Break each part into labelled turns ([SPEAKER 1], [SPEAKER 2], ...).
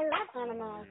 [SPEAKER 1] I love animals.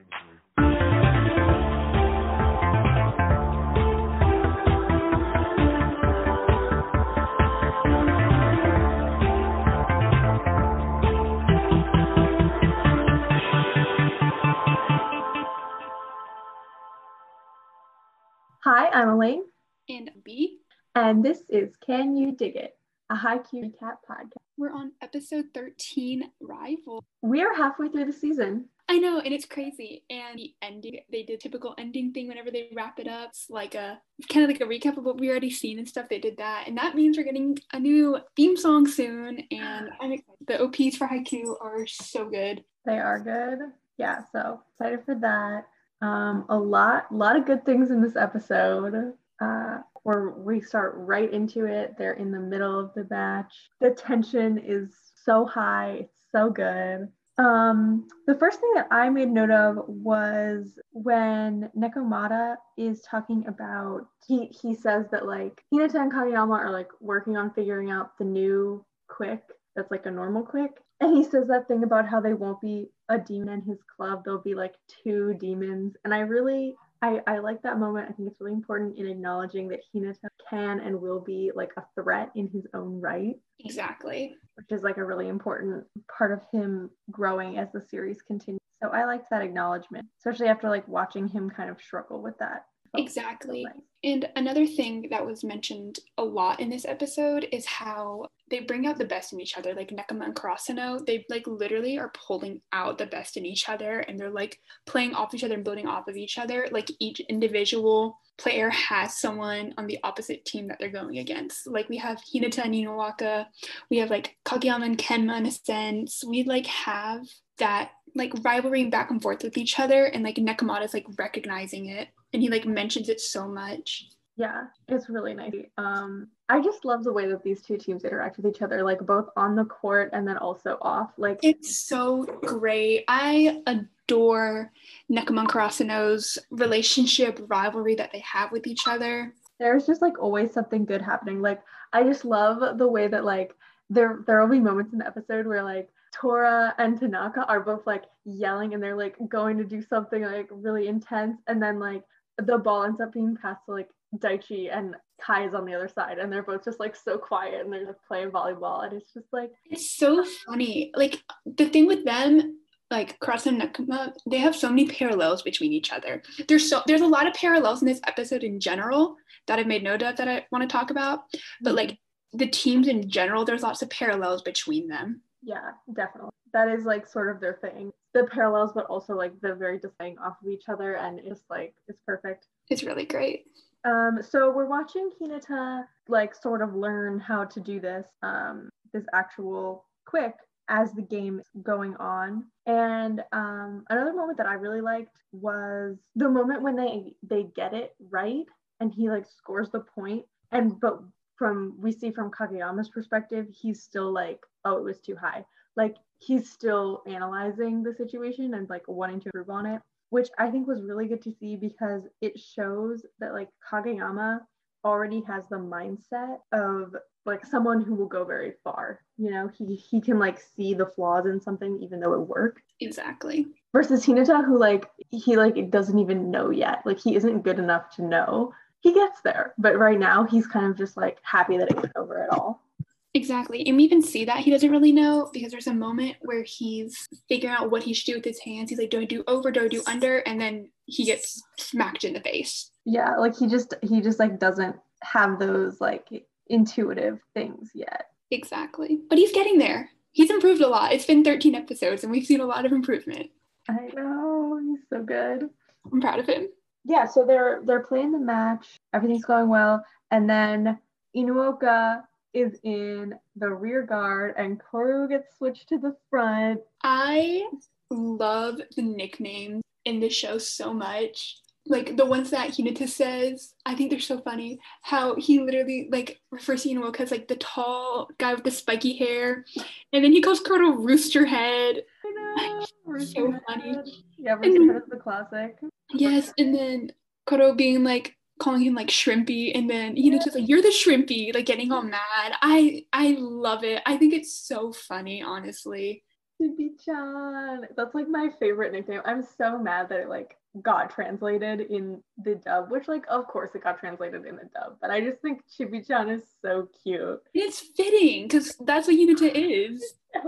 [SPEAKER 2] Hi, I'm Elaine,
[SPEAKER 3] and B.
[SPEAKER 2] and this is Can You Dig It, a Haikyuu recap podcast.
[SPEAKER 3] We're on episode 13, Rival.
[SPEAKER 2] We are halfway through the season.
[SPEAKER 3] I know, and it's crazy. And the ending, they did typical ending thing whenever they wrap it up. It's like a kind of like a recap of what we already seen and stuff. They did that. And that means we're getting a new theme song soon. And I'm excited. The OPs for Haikyuu are so good.
[SPEAKER 2] They are good. Yeah, so excited for that. Um, a lot, a lot of good things in this episode. Uh, where we start right into it. They're in the middle of the batch. The tension is so high. It's so good. Um, the first thing that I made note of was when Nekomata is talking about he he says that like Hinata and Kageyama are like working on figuring out the new quick that's like a normal quick. And he says that thing about how they won't be a demon in his club, there'll be like two demons. And I really I, I like that moment. I think it's really important in acknowledging that Hinata can and will be like a threat in his own right
[SPEAKER 3] Exactly.
[SPEAKER 2] which is like a really important part of him growing as the series continues. So I liked that acknowledgement, especially after like watching him kind of struggle with that. Felt
[SPEAKER 3] Exactly. And another thing that was mentioned a lot in this episode is how they bring out the best in each other. Like Nekoma and Karasuno, they like literally are pulling out the best in each other and they're like playing off each other and building off of each other. Like each individual player has someone on the opposite team that they're going against. Like we have Hinata and Inuoka, we have like Kageyama and Kenma in a sense. We like have that like rivalry back and forth with each other and like Nekomata's like recognizing it and he like mentions it so much.
[SPEAKER 2] Yeah, it's really nice. Um, I just love the way that these two teams interact with each other, like both on the court and then also off. Like
[SPEAKER 3] It's so great. I adore Nekoma and Karasuno's relationship rivalry that they have with each other.
[SPEAKER 2] there's just like always something good happening. Like I just love the way that like there there will be moments in the episode where like Tora and Tanaka are both like yelling and they're like going to do something like really intense and then like the ball ends up being passed to like Daichi and Kai is on the other side and they're both just like so quiet and they're just playing volleyball and it's just like
[SPEAKER 3] It's so funny. Like the thing with them, like Karasuno and Nekoma, they have so many parallels between each other. There's so there's a lot of parallels in this episode in general that I've made note of that I want to talk about. But mm-hmm. like the teams in general, there's lots of parallels between them.
[SPEAKER 2] Yeah, definitely. That is like sort of their thing. The parallels but also like the very just playing off of each other and it's like it's perfect.
[SPEAKER 3] It's really great.
[SPEAKER 2] Um, so we're watching Hinata like sort of learn how to do this, um, this actual quick as the game is going on. And um, another moment that I really liked was the moment when they they get it right and he like scores the point. And but from we see from Kageyama's perspective, he's still like, oh, it was too high. Like he's still analyzing the situation and like wanting to improve on it which I think was really good to see because it shows that like Kageyama already has the mindset of like someone who will go very far. You know, he he can like see the flaws in something even though it worked.
[SPEAKER 3] Exactly.
[SPEAKER 2] Versus Hinata who like he like doesn't even know yet. Like he isn't good enough to know. He gets there, but right now he's kind of just like happy that it went over at all.
[SPEAKER 3] Exactly. And we even see that he doesn't really know because there's a moment where he's figuring out what he should do with his hands. He's like, do I do over? Do I do under? And then he gets smacked in the face.
[SPEAKER 2] Yeah, like he just he just like doesn't have those like intuitive things yet.
[SPEAKER 3] Exactly. But he's getting there. He's improved a lot. It's been 13 episodes and we've seen a lot of improvement.
[SPEAKER 2] I know, he's so good.
[SPEAKER 3] I'm proud of him.
[SPEAKER 2] Yeah, so they're they're playing the match, everything's going well, and then Inuoka is in the rear guard and Kuroo gets switched to the front.
[SPEAKER 3] I love the nicknames in the show so much. Like the ones that Hinata says, I think they're so funny. How he literally like refers to Inuoka as like the tall guy with the spiky hair, and then he calls Kuroo Rooster Head.
[SPEAKER 2] I know.
[SPEAKER 3] So funny.
[SPEAKER 2] Yeah, Rooster Head is the classic.
[SPEAKER 3] Yes, and then Kuroo being like calling him like shrimpy, and then Hinata's like, "You're the shrimpy," like getting all mad. I I love it. I think it's so funny, honestly.
[SPEAKER 2] Chibi-chan. That's like my favorite nickname. I'm so mad that it like got translated in the dub, which like of course it got translated in the dub, but I just think Chibi-chan is so cute.
[SPEAKER 3] It's fitting because that's what Hinata is.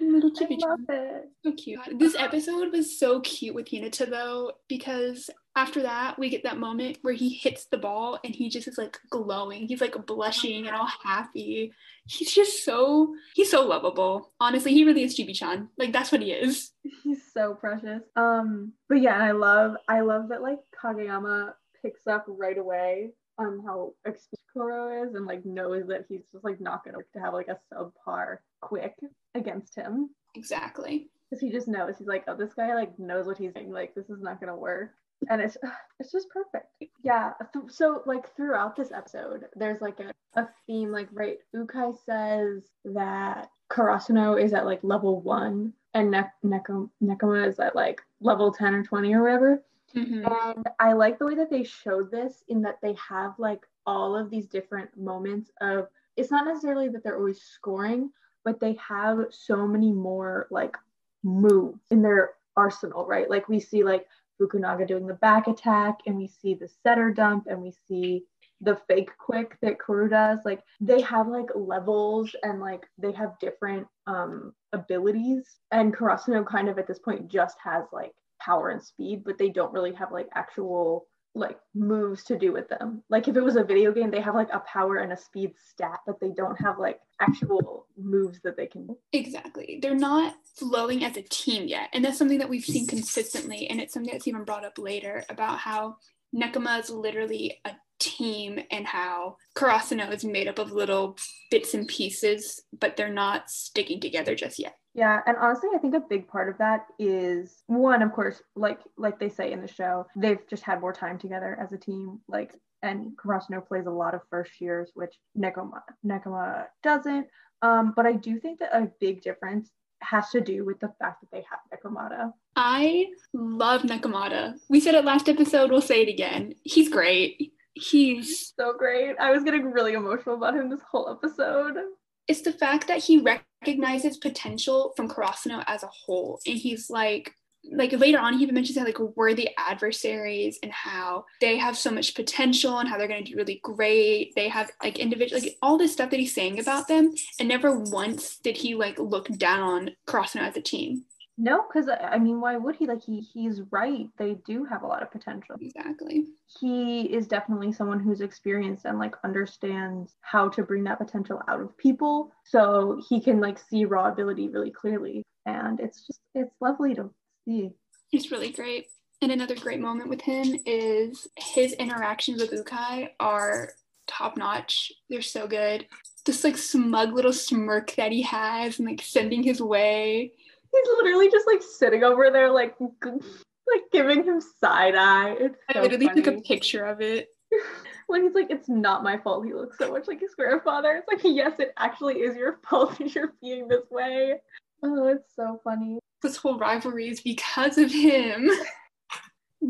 [SPEAKER 3] Little
[SPEAKER 2] I
[SPEAKER 3] chibi
[SPEAKER 2] love it.
[SPEAKER 3] So cute. This episode was so cute with Hinata though, because after that we get that moment where he hits the ball and he just is like glowing. He's like blushing and all happy. He's just so he's so lovable. Honestly, he really is Chibi-chan. Like that's what he is.
[SPEAKER 2] He's so precious. Um, but yeah, and I love I love that like Kageyama picks up right away on how experienced Kuro is and like knows that he's just like not gonna to have like a subpar quick against him.
[SPEAKER 3] Exactly.
[SPEAKER 2] Because he just knows he's like, oh, this guy like knows what he's doing. Like this is not gonna work. And it's it's just perfect. Yeah. th- so like throughout this episode, there's like a, a theme. Like right, Ukai says that Karasuno is at like level one and ne- Neko- Nekoma is at like level 10 or 20 or whatever.
[SPEAKER 3] Mhm.
[SPEAKER 2] And I like the way that they showed this in that they have like all of these different moments of it's not necessarily that they're always scoring, but they have so many more like moves in their arsenal, right? Like we see like Fukunaga doing the back attack and we see the setter dump and we see the fake quick that Kuroo does. Like they have like levels and like they have different um abilities. And Karasuno kind of at this point just has like power and speed, but they don't really have like actual like moves to do with them. Like if it was a video game, they have like a power and a speed stat, but they don't have like actual moves that they can.
[SPEAKER 3] Exactly. They're not flowing as a team yet. And that's something that we've seen consistently. And it's something that's even brought up later about how Nekoma is literally a team and how Karasuno is made up of little bits and pieces, but they're not sticking together just yet.
[SPEAKER 2] Yeah, and honestly, I think a big part of that is one, of course, like like they say in the show, they've just had more time together as a team. Like, and Karasuno plays a lot of first years, which Nekoma Nekoma doesn't. Um, but I do think that a big difference has to do with the fact that they have Nekomata.
[SPEAKER 3] I love Nekomata. We said it last episode, we'll say it again. He's great. He's
[SPEAKER 2] So great. I was getting really emotional about him this whole episode.
[SPEAKER 3] it's the fact that he recognizes potential from Karasuno as a whole. And he's like, like later on, he even mentions how like we're the adversaries and how they have so much potential and how they're going to do really great. They have like individual, like all this stuff that he's saying about them. And never once did he like look down on as a team.
[SPEAKER 2] No, because I mean, why would he? Like he he's right. They do have a lot of potential.
[SPEAKER 3] Exactly.
[SPEAKER 2] he is definitely someone who's experienced and like understands how to bring that potential out of people so he can like see raw ability really clearly and it's just it's lovely to see
[SPEAKER 3] It's really great. And another great moment with him is his interactions with Ukai are top notch. They're so good. This like smug little smirk that he has and like sending his way.
[SPEAKER 2] He's literally just like sitting over there like like giving him side eye it's
[SPEAKER 3] I
[SPEAKER 2] so
[SPEAKER 3] literally took a picture of it.
[SPEAKER 2] when he's like it's not my fault he looks so much like his grandfather it's like yes it actually is your fault that you're being this way oh it's so funny
[SPEAKER 3] This whole rivalry is because of him.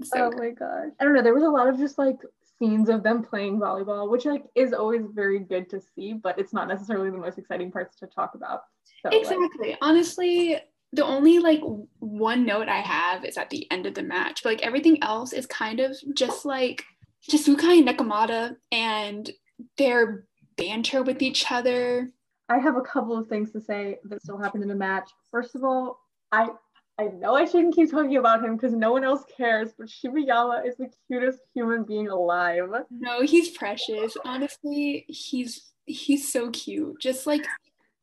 [SPEAKER 3] So
[SPEAKER 2] oh my gosh. I don't know. There was a lot of just like scenes of them playing volleyball, which like is always very good to see, but it's not necessarily the most exciting parts to talk about. So like,
[SPEAKER 3] Exactly. Honestly, the only like one note I have is at the end of the match, but like everything else is kind of just like just Ukai and Nekomata and their banter with each other.
[SPEAKER 2] I have a couple of things to say that still happened in the match. First of all, I I know I shouldn't keep talking about him because no one else cares, but Shibayama is the cutest human being alive.
[SPEAKER 3] No, he's precious. Honestly, he's he's so cute. Just like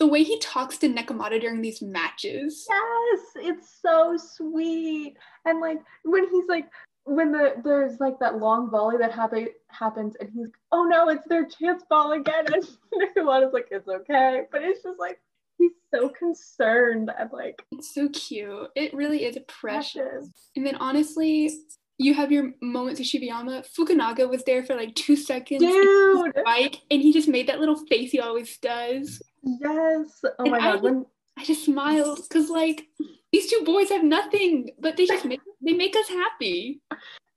[SPEAKER 3] the way he talks to Nekomata during these matches.
[SPEAKER 2] Yes, it's so sweet. And like when he's like when the there's like that long volley that happen, happens and he's oh no, it's their chance ball again. And Nekomata's like, it's okay. But it's just like he's so concerned and like
[SPEAKER 3] It's so cute. It really is precious.
[SPEAKER 2] precious.
[SPEAKER 3] And then honestly, you have your moments of Shibayama. Fukunaga was there for like two seconds.
[SPEAKER 2] Dude.
[SPEAKER 3] Bike, and he just made that little face he always does.
[SPEAKER 2] Yes. Oh
[SPEAKER 3] And
[SPEAKER 2] my
[SPEAKER 3] I
[SPEAKER 2] god. When
[SPEAKER 3] I just smiled because like these two boys have nothing, but they just make they make us happy.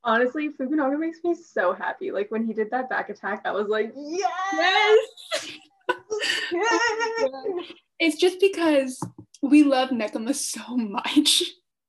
[SPEAKER 2] honestly, Fukunaga makes me so happy. Like when he did that back attack, I was like, yes.
[SPEAKER 3] Yes. it's just because we love Nekoma so much.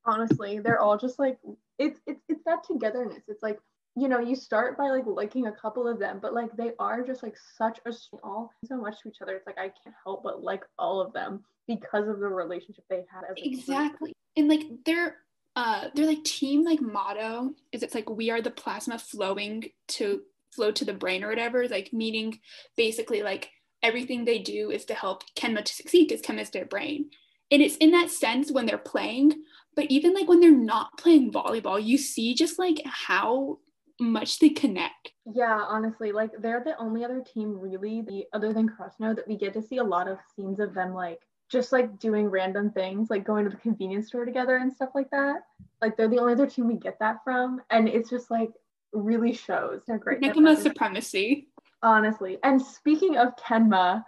[SPEAKER 2] Honestly, they're all just like it's it's it's that togetherness. It's like you know you start by like liking a couple of them, but like they are just like such a all so much to each other. It's like I can't help but like all of them because of the relationship they had as
[SPEAKER 3] exactly. And like they're uh their like team like motto is it's like we are the plasma flowing to flow to the brain or whatever like meaning basically like everything they do is to help kenma to succeed because kenma is their brain and it's in that sense when they're playing but even like when they're not playing volleyball you see just like how much they connect
[SPEAKER 2] yeah honestly like they're the only other team really the other than Karasuno that we get to see a lot of scenes of them like just like doing random things, like going to the convenience store together and stuff like that. Like they're the only other team we get that from, and it's just like really shows. They're great.
[SPEAKER 3] Nekoma supremacy.
[SPEAKER 2] Honestly, and speaking of Kenma,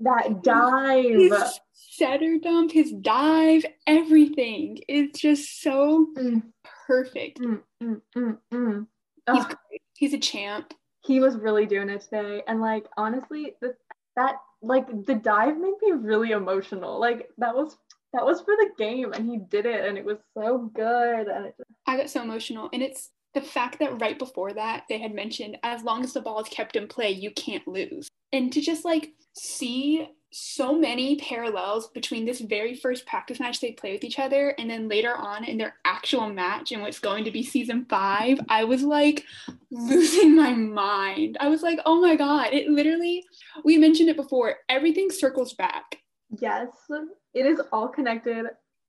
[SPEAKER 2] that dive, his
[SPEAKER 3] setter dump, his dive, everything is just so mm. perfect. Mm, mm, mm, mm. He's great. He's a champ.
[SPEAKER 2] He was really doing it today, and like honestly, the, that like the dive made me really emotional. Like that was that was for the game and he did it and it was so good and it
[SPEAKER 3] just... I got so emotional and it's the fact that right before that they had mentioned as long as the ball is kept in play you can't lose and to just like see so many parallels between this very first practice match they play with each other and then later on in their actual match in what's going to be season five i was like losing my mind. I was like oh my god it literally we mentioned it before everything circles back.
[SPEAKER 2] Yes it is all connected.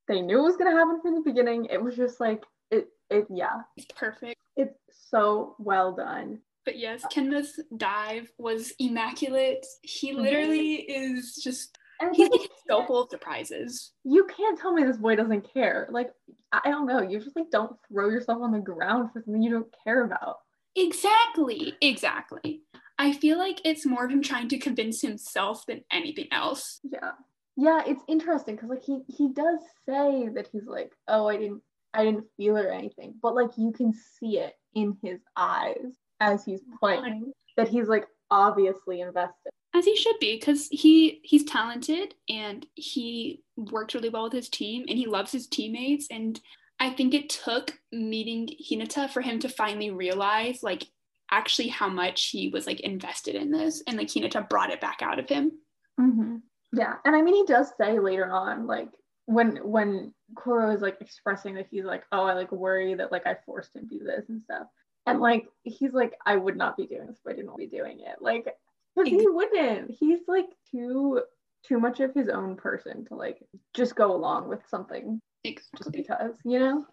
[SPEAKER 2] They knew it was going to happen from the beginning. It was just like it it yeah.
[SPEAKER 3] It's perfect.
[SPEAKER 2] It's so well done
[SPEAKER 3] but yes, Kenma's dive was immaculate. He mm-hmm. literally is just he's like so full of surprises.
[SPEAKER 2] You can't tell me this boy doesn't care. Like I don't know. You just like don't throw yourself on the ground for something you don't care about.
[SPEAKER 3] Exactly. Exactly. I feel like it's more of him trying to convince himself than anything else.
[SPEAKER 2] Yeah. Yeah, it's interesting because like he he does say that he's like, oh, I didn't I didn't feel it or anything, but like you can see it in his eyes as he's playing that he's like obviously invested.
[SPEAKER 3] As he should be because he he's talented and he works really well with his team and he loves his teammates. And i think it took meeting hinata for him to finally realize like actually how much he was like invested in this and like hinata brought it back out of him.
[SPEAKER 2] Mm-hmm. yeah. And i mean he does say later on like when when Kuroo is like expressing that he's like, oh, I like worry that like I forced him to do this and stuff. And like he's like, I would not be doing this if I didn't be doing it. Like, but he wouldn't. He's like too too much of his own person to like just go along with something exactly. just because, you know?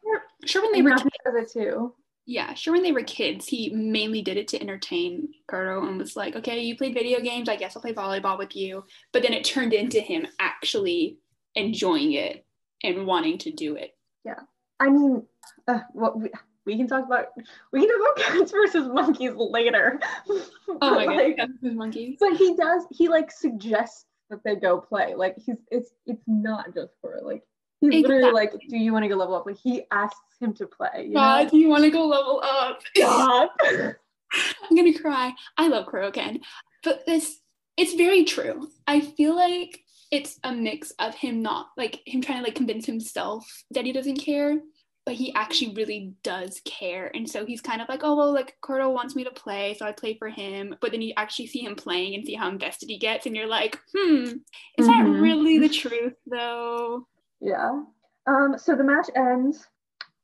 [SPEAKER 3] Sure when they were
[SPEAKER 2] kids, too.
[SPEAKER 3] Yeah, sure when they were kids, he mainly did it to entertain Kuroo and was like, okay, you played video games, I guess I'll play volleyball with you. But then it turned into him actually enjoying it and wanting to do it.
[SPEAKER 2] Yeah. I mean, uh, what we, we can talk about we can talk about cats versus monkeys later.
[SPEAKER 3] Oh my like, god, cats monkeys.
[SPEAKER 2] But he does he like suggests that they go play. Like he's it's it's not just for like he's exactly. literally like, do you want to go level up? Like he asks him to play.
[SPEAKER 3] You god, know? do you want to go level up? God. I'm gonna cry. I love Kuroken. But this it's very true. I feel like it's a mix of him not like him trying to like convince himself that he doesn't care but he actually really does care. And so he's kind of like, oh, well, like Kuroo wants me to play, so I play for him. But then you actually see him playing and see how invested he gets, and you're like, hmm, is mm-hmm. that really the truth, though?
[SPEAKER 2] Yeah. Um, so the match ends,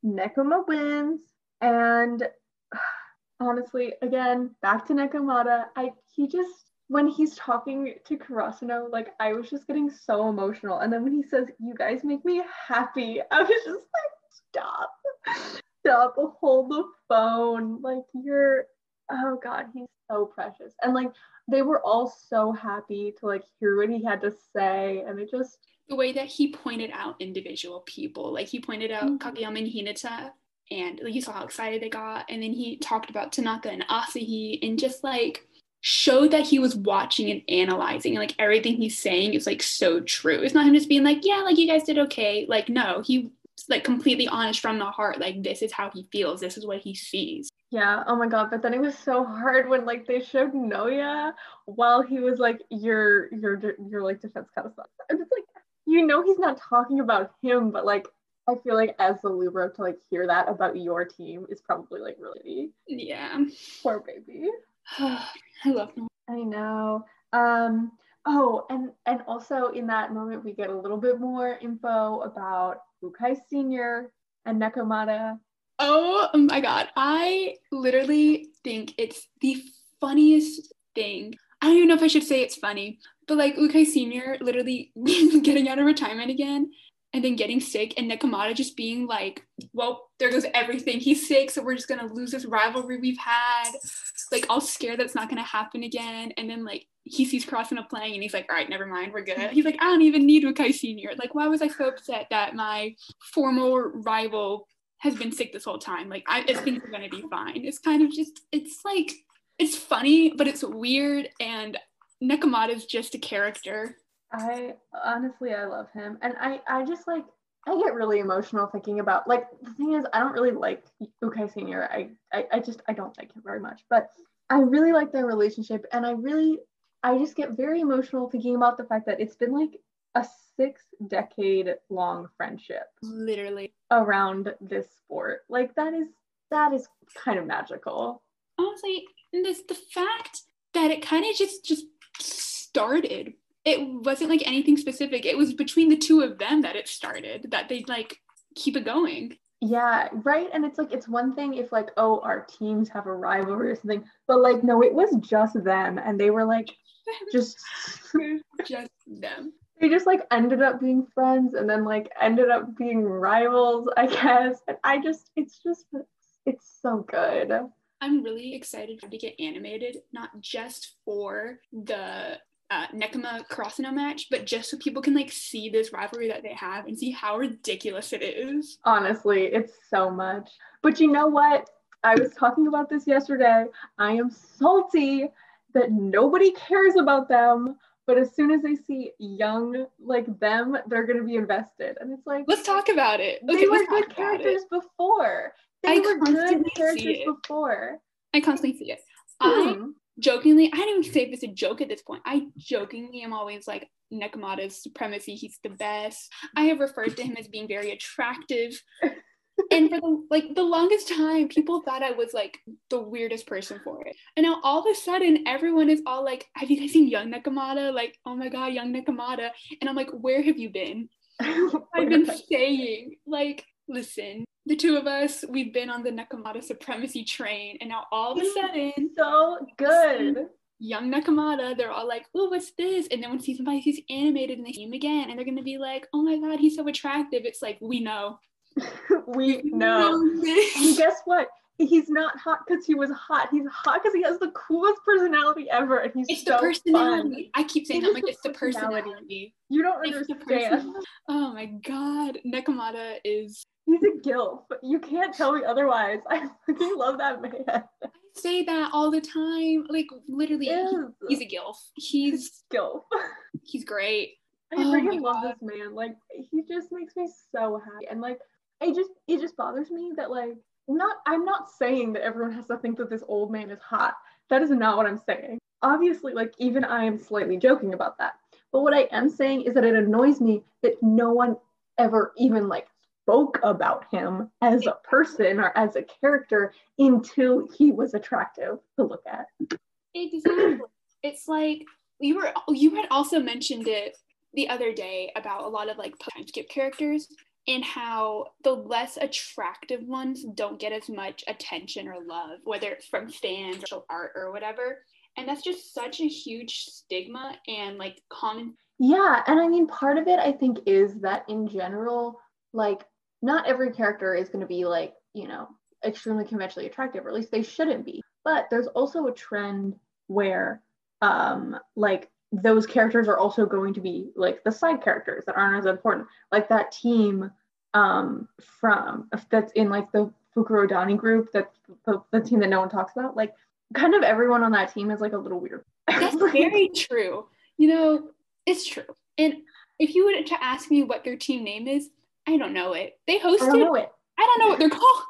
[SPEAKER 2] Nekoma wins, and honestly, again, back to Nekomata, I he just when he's talking to Karasuno, like I was just getting so emotional. And then when he says, You guys make me happy, I was just like stop. Stop. Hold the phone. Like you're oh god, he's so precious. And like they were all so happy to like hear what he had to say. And it just
[SPEAKER 3] the way that he pointed out individual people. Like he pointed out mm-hmm. Kageyama and Hinata and like you saw how excited they got. And then he talked about Tanaka and Asahi and just like showed that he was watching and analyzing and like everything he's saying is like so true. It's not him just being like, yeah, like you guys did okay. Like, no, he like completely honest from the heart like this is how he feels this is what he sees
[SPEAKER 2] Yeah. Oh my god. But then it was so hard when like they showed Noya while he was like your your your like defense kind of stuff. And it's like you know he's not talking about him, but like I feel like as the Libero to like hear that about your team is probably like really
[SPEAKER 3] Yeah.
[SPEAKER 2] poor baby.
[SPEAKER 3] I love Noya.
[SPEAKER 2] I know. Um oh and and also in that moment we get a little bit more info about Ukai Senior and Nekomata.
[SPEAKER 3] Oh my god. I literally think it's the funniest thing. I don't even know if I should say it's funny, but like Ukai Sr. literally getting out of retirement again and then getting sick and Nekomata just being like, well, there goes everything. He's sick, so we're just gonna lose this rivalry we've had. Like, all scared that's not gonna happen again. And then like he sees Karasuno playing and he's like, all right, never mind, we're good. He's like, I don't even need Ukai Sr. Like, why was I so upset that my former rival has been sick this whole time? Like, I, think we're gonna be fine. It's kind of just, it's like, it's funny, but it's weird. And Nekomata is just a character.
[SPEAKER 2] I honestly I love him. And I I just like I get really emotional thinking about like the thing is I don't really like Ukai Senior. I, I I just I don't like him very much. But I really like their relationship and I really I just get very emotional thinking about the fact that it's been like a six decade long friendship
[SPEAKER 3] Literally.
[SPEAKER 2] around this sport. Like that is that is kind of magical.
[SPEAKER 3] honestly and this the fact that it kind of just just started it wasn't like anything specific it was between the two of them that it started that they'd like keep it going
[SPEAKER 2] Yeah, right. And it's like it's one thing if like, oh, our teams have a rivalry or something, but like no, it was just them and they were like just
[SPEAKER 3] just them
[SPEAKER 2] they just like ended up being friends and then like ended up being rivals, I guess. And I just it's just it's so good.
[SPEAKER 3] i'm really excited to get animated not just for the uh, Nekoma Karasuno match, but just so people can like see this rivalry that they have and see how ridiculous it is.
[SPEAKER 2] Honestly, it's so much. But you know what? I was talking about this yesterday. I am salty that nobody cares about them, but as soon as they see young like them, they're gonna be invested. And it's like
[SPEAKER 3] Let's talk about it.
[SPEAKER 2] they were good
[SPEAKER 3] it.
[SPEAKER 2] characters before. They
[SPEAKER 3] I
[SPEAKER 2] were good characters before.
[SPEAKER 3] I constantly see it. I
[SPEAKER 2] Hmm.
[SPEAKER 3] Jokingly, I don't even say this a joke at this point. I jokingly am always like Nekomata's supremacy. He's the best. I have referred to him as being very attractive. and for the like the longest time, people thought I was like the weirdest person for it. And now all of a sudden, everyone is all like, "Have you guys seen Young Nekomata? Like, oh my god, Young Nekomata!" And I'm like, "Where have you been?" I've been saying, like, listen, the two of us, we've been on the Nekomata supremacy train, and now all of a sudden,
[SPEAKER 2] so good.
[SPEAKER 3] young Nekomata, they're all like, oh, what's this? And then when season five sees animated and they see him again, and they're gonna be like, oh my god, he's so attractive. It's like, we know.
[SPEAKER 2] we know. And guess what? He's not hot because he was hot. He's hot because he has the coolest personality ever, and he's
[SPEAKER 3] It's
[SPEAKER 2] so
[SPEAKER 3] the personality.
[SPEAKER 2] fun.
[SPEAKER 3] I keep saying
[SPEAKER 2] It
[SPEAKER 3] that, like, it's the
[SPEAKER 2] personality.
[SPEAKER 3] personality.
[SPEAKER 2] You don't
[SPEAKER 3] It's
[SPEAKER 2] understand.
[SPEAKER 3] Oh my god, Nekomata is.
[SPEAKER 2] He's a gilf. You can't tell me otherwise. I fucking love that man.
[SPEAKER 3] I say that all the time. Like literally, he- he's a gilf. He's
[SPEAKER 2] gilf.
[SPEAKER 3] he's great.
[SPEAKER 2] I
[SPEAKER 3] Oh
[SPEAKER 2] freaking love
[SPEAKER 3] God.
[SPEAKER 2] this man. Like he just makes me so happy. And like I just it just bothers me that like not I'm not saying that everyone has to think that this old man is hot. That is not what I'm saying. Obviously, like even I am slightly joking about that. But what I am saying is that it annoys me that no one ever even like spoke about him as a person or as a character until he was attractive to look at.
[SPEAKER 3] Exactly. it's like you were you had also mentioned it the other day about a lot of like time skip characters and how the less attractive ones don't get as much attention or love, whether it's from fans or art or whatever. And that's just such a huge stigma and like common
[SPEAKER 2] Yeah, and I mean, part of it I think is that in general, like, not every character is going to be like, you know, extremely conventionally attractive, or at least they shouldn't be. But there's also a trend where, um, like, those characters are also going to be like the side characters that aren't as important, like that team um from that's in like the Fukurodani group, that's the, the team that no one talks about. Like, kind of everyone on that team is like a little weird.
[SPEAKER 3] That's very true. You know, it's true. And if you were to ask me what their team name is, I don't know it. They
[SPEAKER 2] I don't know it.
[SPEAKER 3] I don't know what they're called.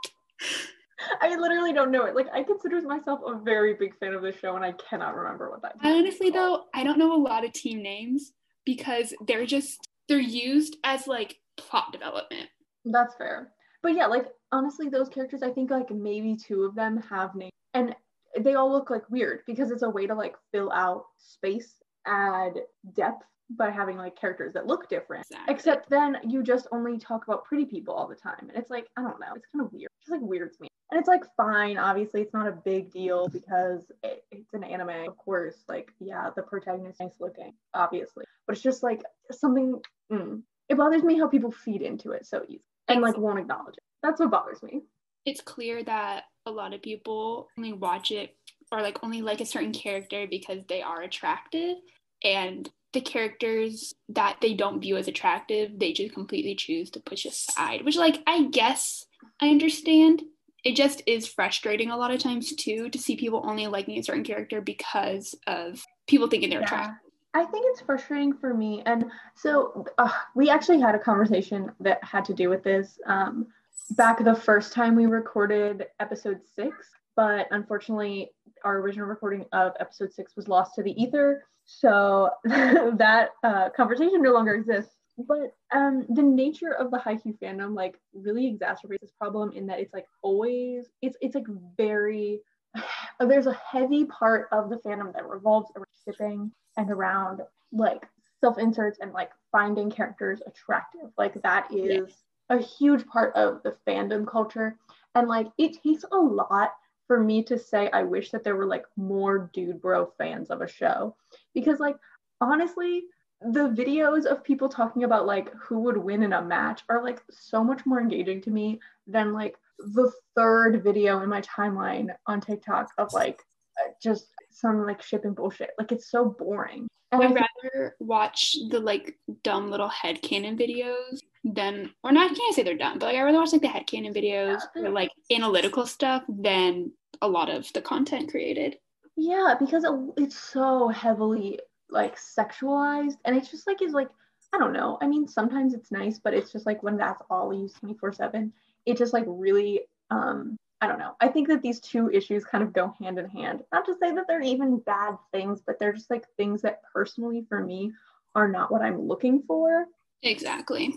[SPEAKER 2] I literally don't know it. Like I consider myself a very big fan of the show and I cannot remember what that
[SPEAKER 3] I honestly though, I don't know a lot of team names because they're just they're used as like plot development.
[SPEAKER 2] That's fair. But yeah, like honestly, those characters, I think like maybe two of them have names and they all look like weird because it's a way to like fill out space, add depth by having like characters that look different.
[SPEAKER 3] Exactly.
[SPEAKER 2] Except then you just only talk about pretty people all the time. And it's like, I don't know, it's kind of weird. It just like weirds me. And it's like fine, obviously, it's not a big deal because it, it's an anime. Of course, like, yeah, the protagonist is nice looking, obviously. But it's just like something, mm, it bothers me how people feed into it so easy and like won't acknowledge it. That's what bothers me.
[SPEAKER 3] It's clear that a lot of people only watch it or like only like a certain character because they are attractive and the characters that they don't view as attractive they just completely choose to push aside which like i guess i understand it just is frustrating a lot of times too to see people only liking a certain character because of people thinking they're attractive
[SPEAKER 2] I think it's frustrating for me. And so uh, we actually had a conversation that had to do with this um, back the first time we recorded episode six. But unfortunately, our original recording of episode six was lost to the ether. So that uh, conversation no longer exists. But um, the nature of the Haikyuu fandom like really exacerbates this problem in that it's like always it's it's like very there's a heavy part of the fandom that revolves around shipping and around like self inserts and like finding characters attractive. Like that is a huge part of the fandom culture. And like it takes a lot for me to say I wish that there were like more dude bro fans of a show because like honestly the videos of people talking about like who would win in a match are like so much more engaging to me than like the third video in my timeline on TikTok of like uh, just some like shipping bullshit. Like it's so boring.
[SPEAKER 3] And I'd rather watch the like dumb little headcanon videos than or not can't say they're dumb, but like I rather watch like the headcanon videos or like analytical stuff than a lot of the content created.
[SPEAKER 2] Yeah, because it, it's so heavily like sexualized and it's just like is like I don't know. I mean, sometimes it's nice, but it's just like when that's all used 24 7, it just like really um I don't know. I think that these two issues kind of go hand in hand. Not to say that they're even bad things, but they're just like things that personally for me are not what I'm looking for.
[SPEAKER 3] Exactly.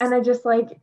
[SPEAKER 2] And I just like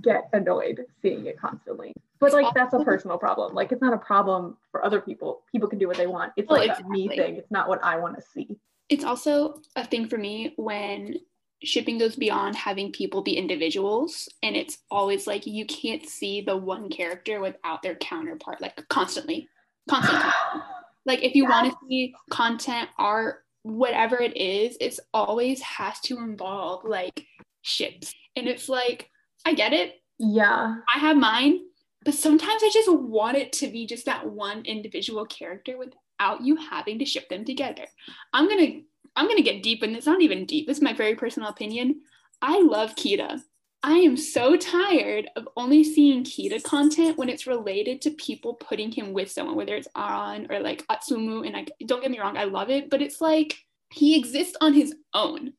[SPEAKER 2] get annoyed seeing it constantly. But like that's a personal problem. Like it's not a problem for other people. People can do what they want. It's well, like exactly. a me thing. It's not what I want to see.
[SPEAKER 3] It's also a thing for me when shipping goes beyond having people be individuals and it's always like you can't see the one character without their counterpart like constantly constantly like if you yes. want to see content art whatever it is it's always has to involve like ships and it's like i get it
[SPEAKER 2] yeah
[SPEAKER 3] i have mine but sometimes i just want it to be just that one individual character without you having to ship them together i'm gonna I'm gonna get deep, and it's not even deep. It's my very personal opinion. I love Kita. I am so tired of only seeing Kita content when it's related to people putting him with someone, whether it's Aran or like Atsumu. And I don't get me wrong, I love it, but it's like he exists on his own.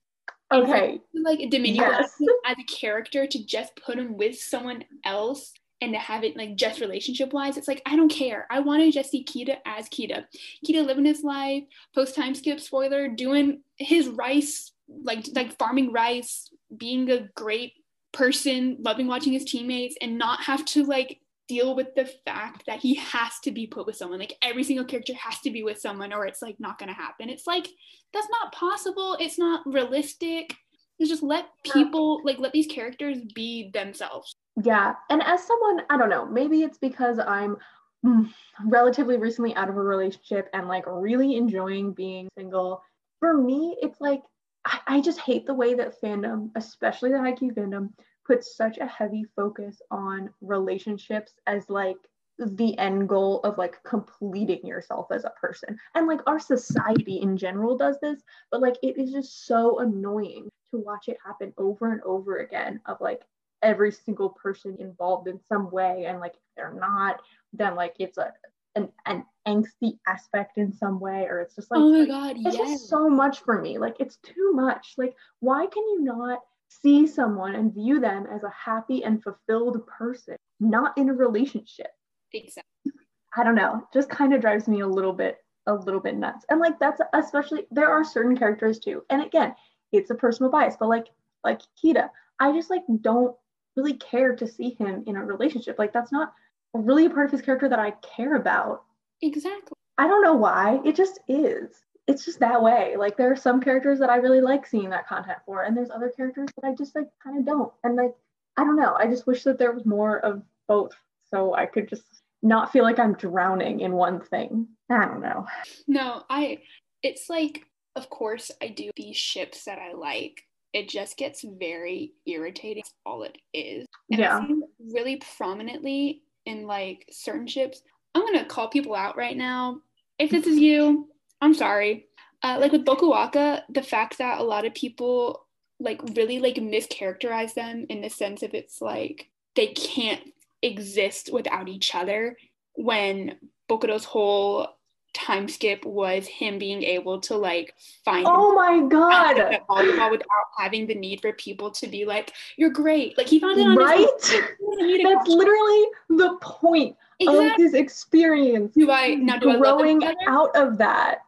[SPEAKER 2] Okay.
[SPEAKER 3] Like diminish yes. as a character to just put him with someone else and to have it like just relationship wise, it's like I don't care. I want to just see Kita as Kita. Kita living his life, post time skip spoiler, doing his rice, like like farming rice, being a great person, loving watching his teammates, and not have to like deal with the fact that he has to be put with someone. Like every single character has to be with someone, or it's like not gonna happen. It's like that's not possible. It's not realistic. It's just let people like let these characters be themselves.
[SPEAKER 2] Yeah. And as someone, I don't know, maybe it's because I'm mm, relatively recently out of a relationship and like really enjoying being single. For me, it's like, I, I just hate the way that fandom, especially the Haikyuu fandom, puts such a heavy focus on relationships as like the end goal of like completing yourself as a person. And like our society in general does this, but like it is just so annoying to watch it happen over and over again of like every single person involved in some way and like if they're not then like it's a an, an angsty aspect in some way or it's just like
[SPEAKER 3] oh my god
[SPEAKER 2] it's
[SPEAKER 3] yes.
[SPEAKER 2] just so much for me like it's too much like why can you not see someone and view them as a happy and fulfilled person not in a relationship
[SPEAKER 3] Exactly.
[SPEAKER 2] I don't know, just kind of drives me a little bit a little bit nuts. And like that's especially there are certain characters too. And again, it's a personal bias, but like like Kita, I just like don't really care to see him in a relationship. Like that's not really a part of his character that I care about.
[SPEAKER 3] Exactly.
[SPEAKER 2] I don't know why. It just is. It's just that way. Like there are some characters that I really like seeing that content for, and there's other characters that I just like kind of don't. And like I don't know. I just wish that there was more of both, so I could just not feel like I'm drowning in one thing. I don't know.
[SPEAKER 3] No, I. It's like, of course, I do these ships that I like. It just gets very irritating. That's all it is. And
[SPEAKER 2] Yeah.
[SPEAKER 3] I see it really prominently in like certain ships. I'm gonna call people out right now. If this is you, I'm sorry. Uh, like with Bokuwaka, the fact that a lot of people like really like mischaracterize them in the sense of it's like they can't exist without each other when Bokuto's whole time skip was him being able to like find
[SPEAKER 2] Oh my god.
[SPEAKER 3] volleyball without having the need for people to be like, "You're great." Like he found it on
[SPEAKER 2] Right?
[SPEAKER 3] his own. He
[SPEAKER 2] That's literally the point of
[SPEAKER 3] exactly.
[SPEAKER 2] his experience.
[SPEAKER 3] Do I now do I
[SPEAKER 2] growing
[SPEAKER 3] together?
[SPEAKER 2] out of that.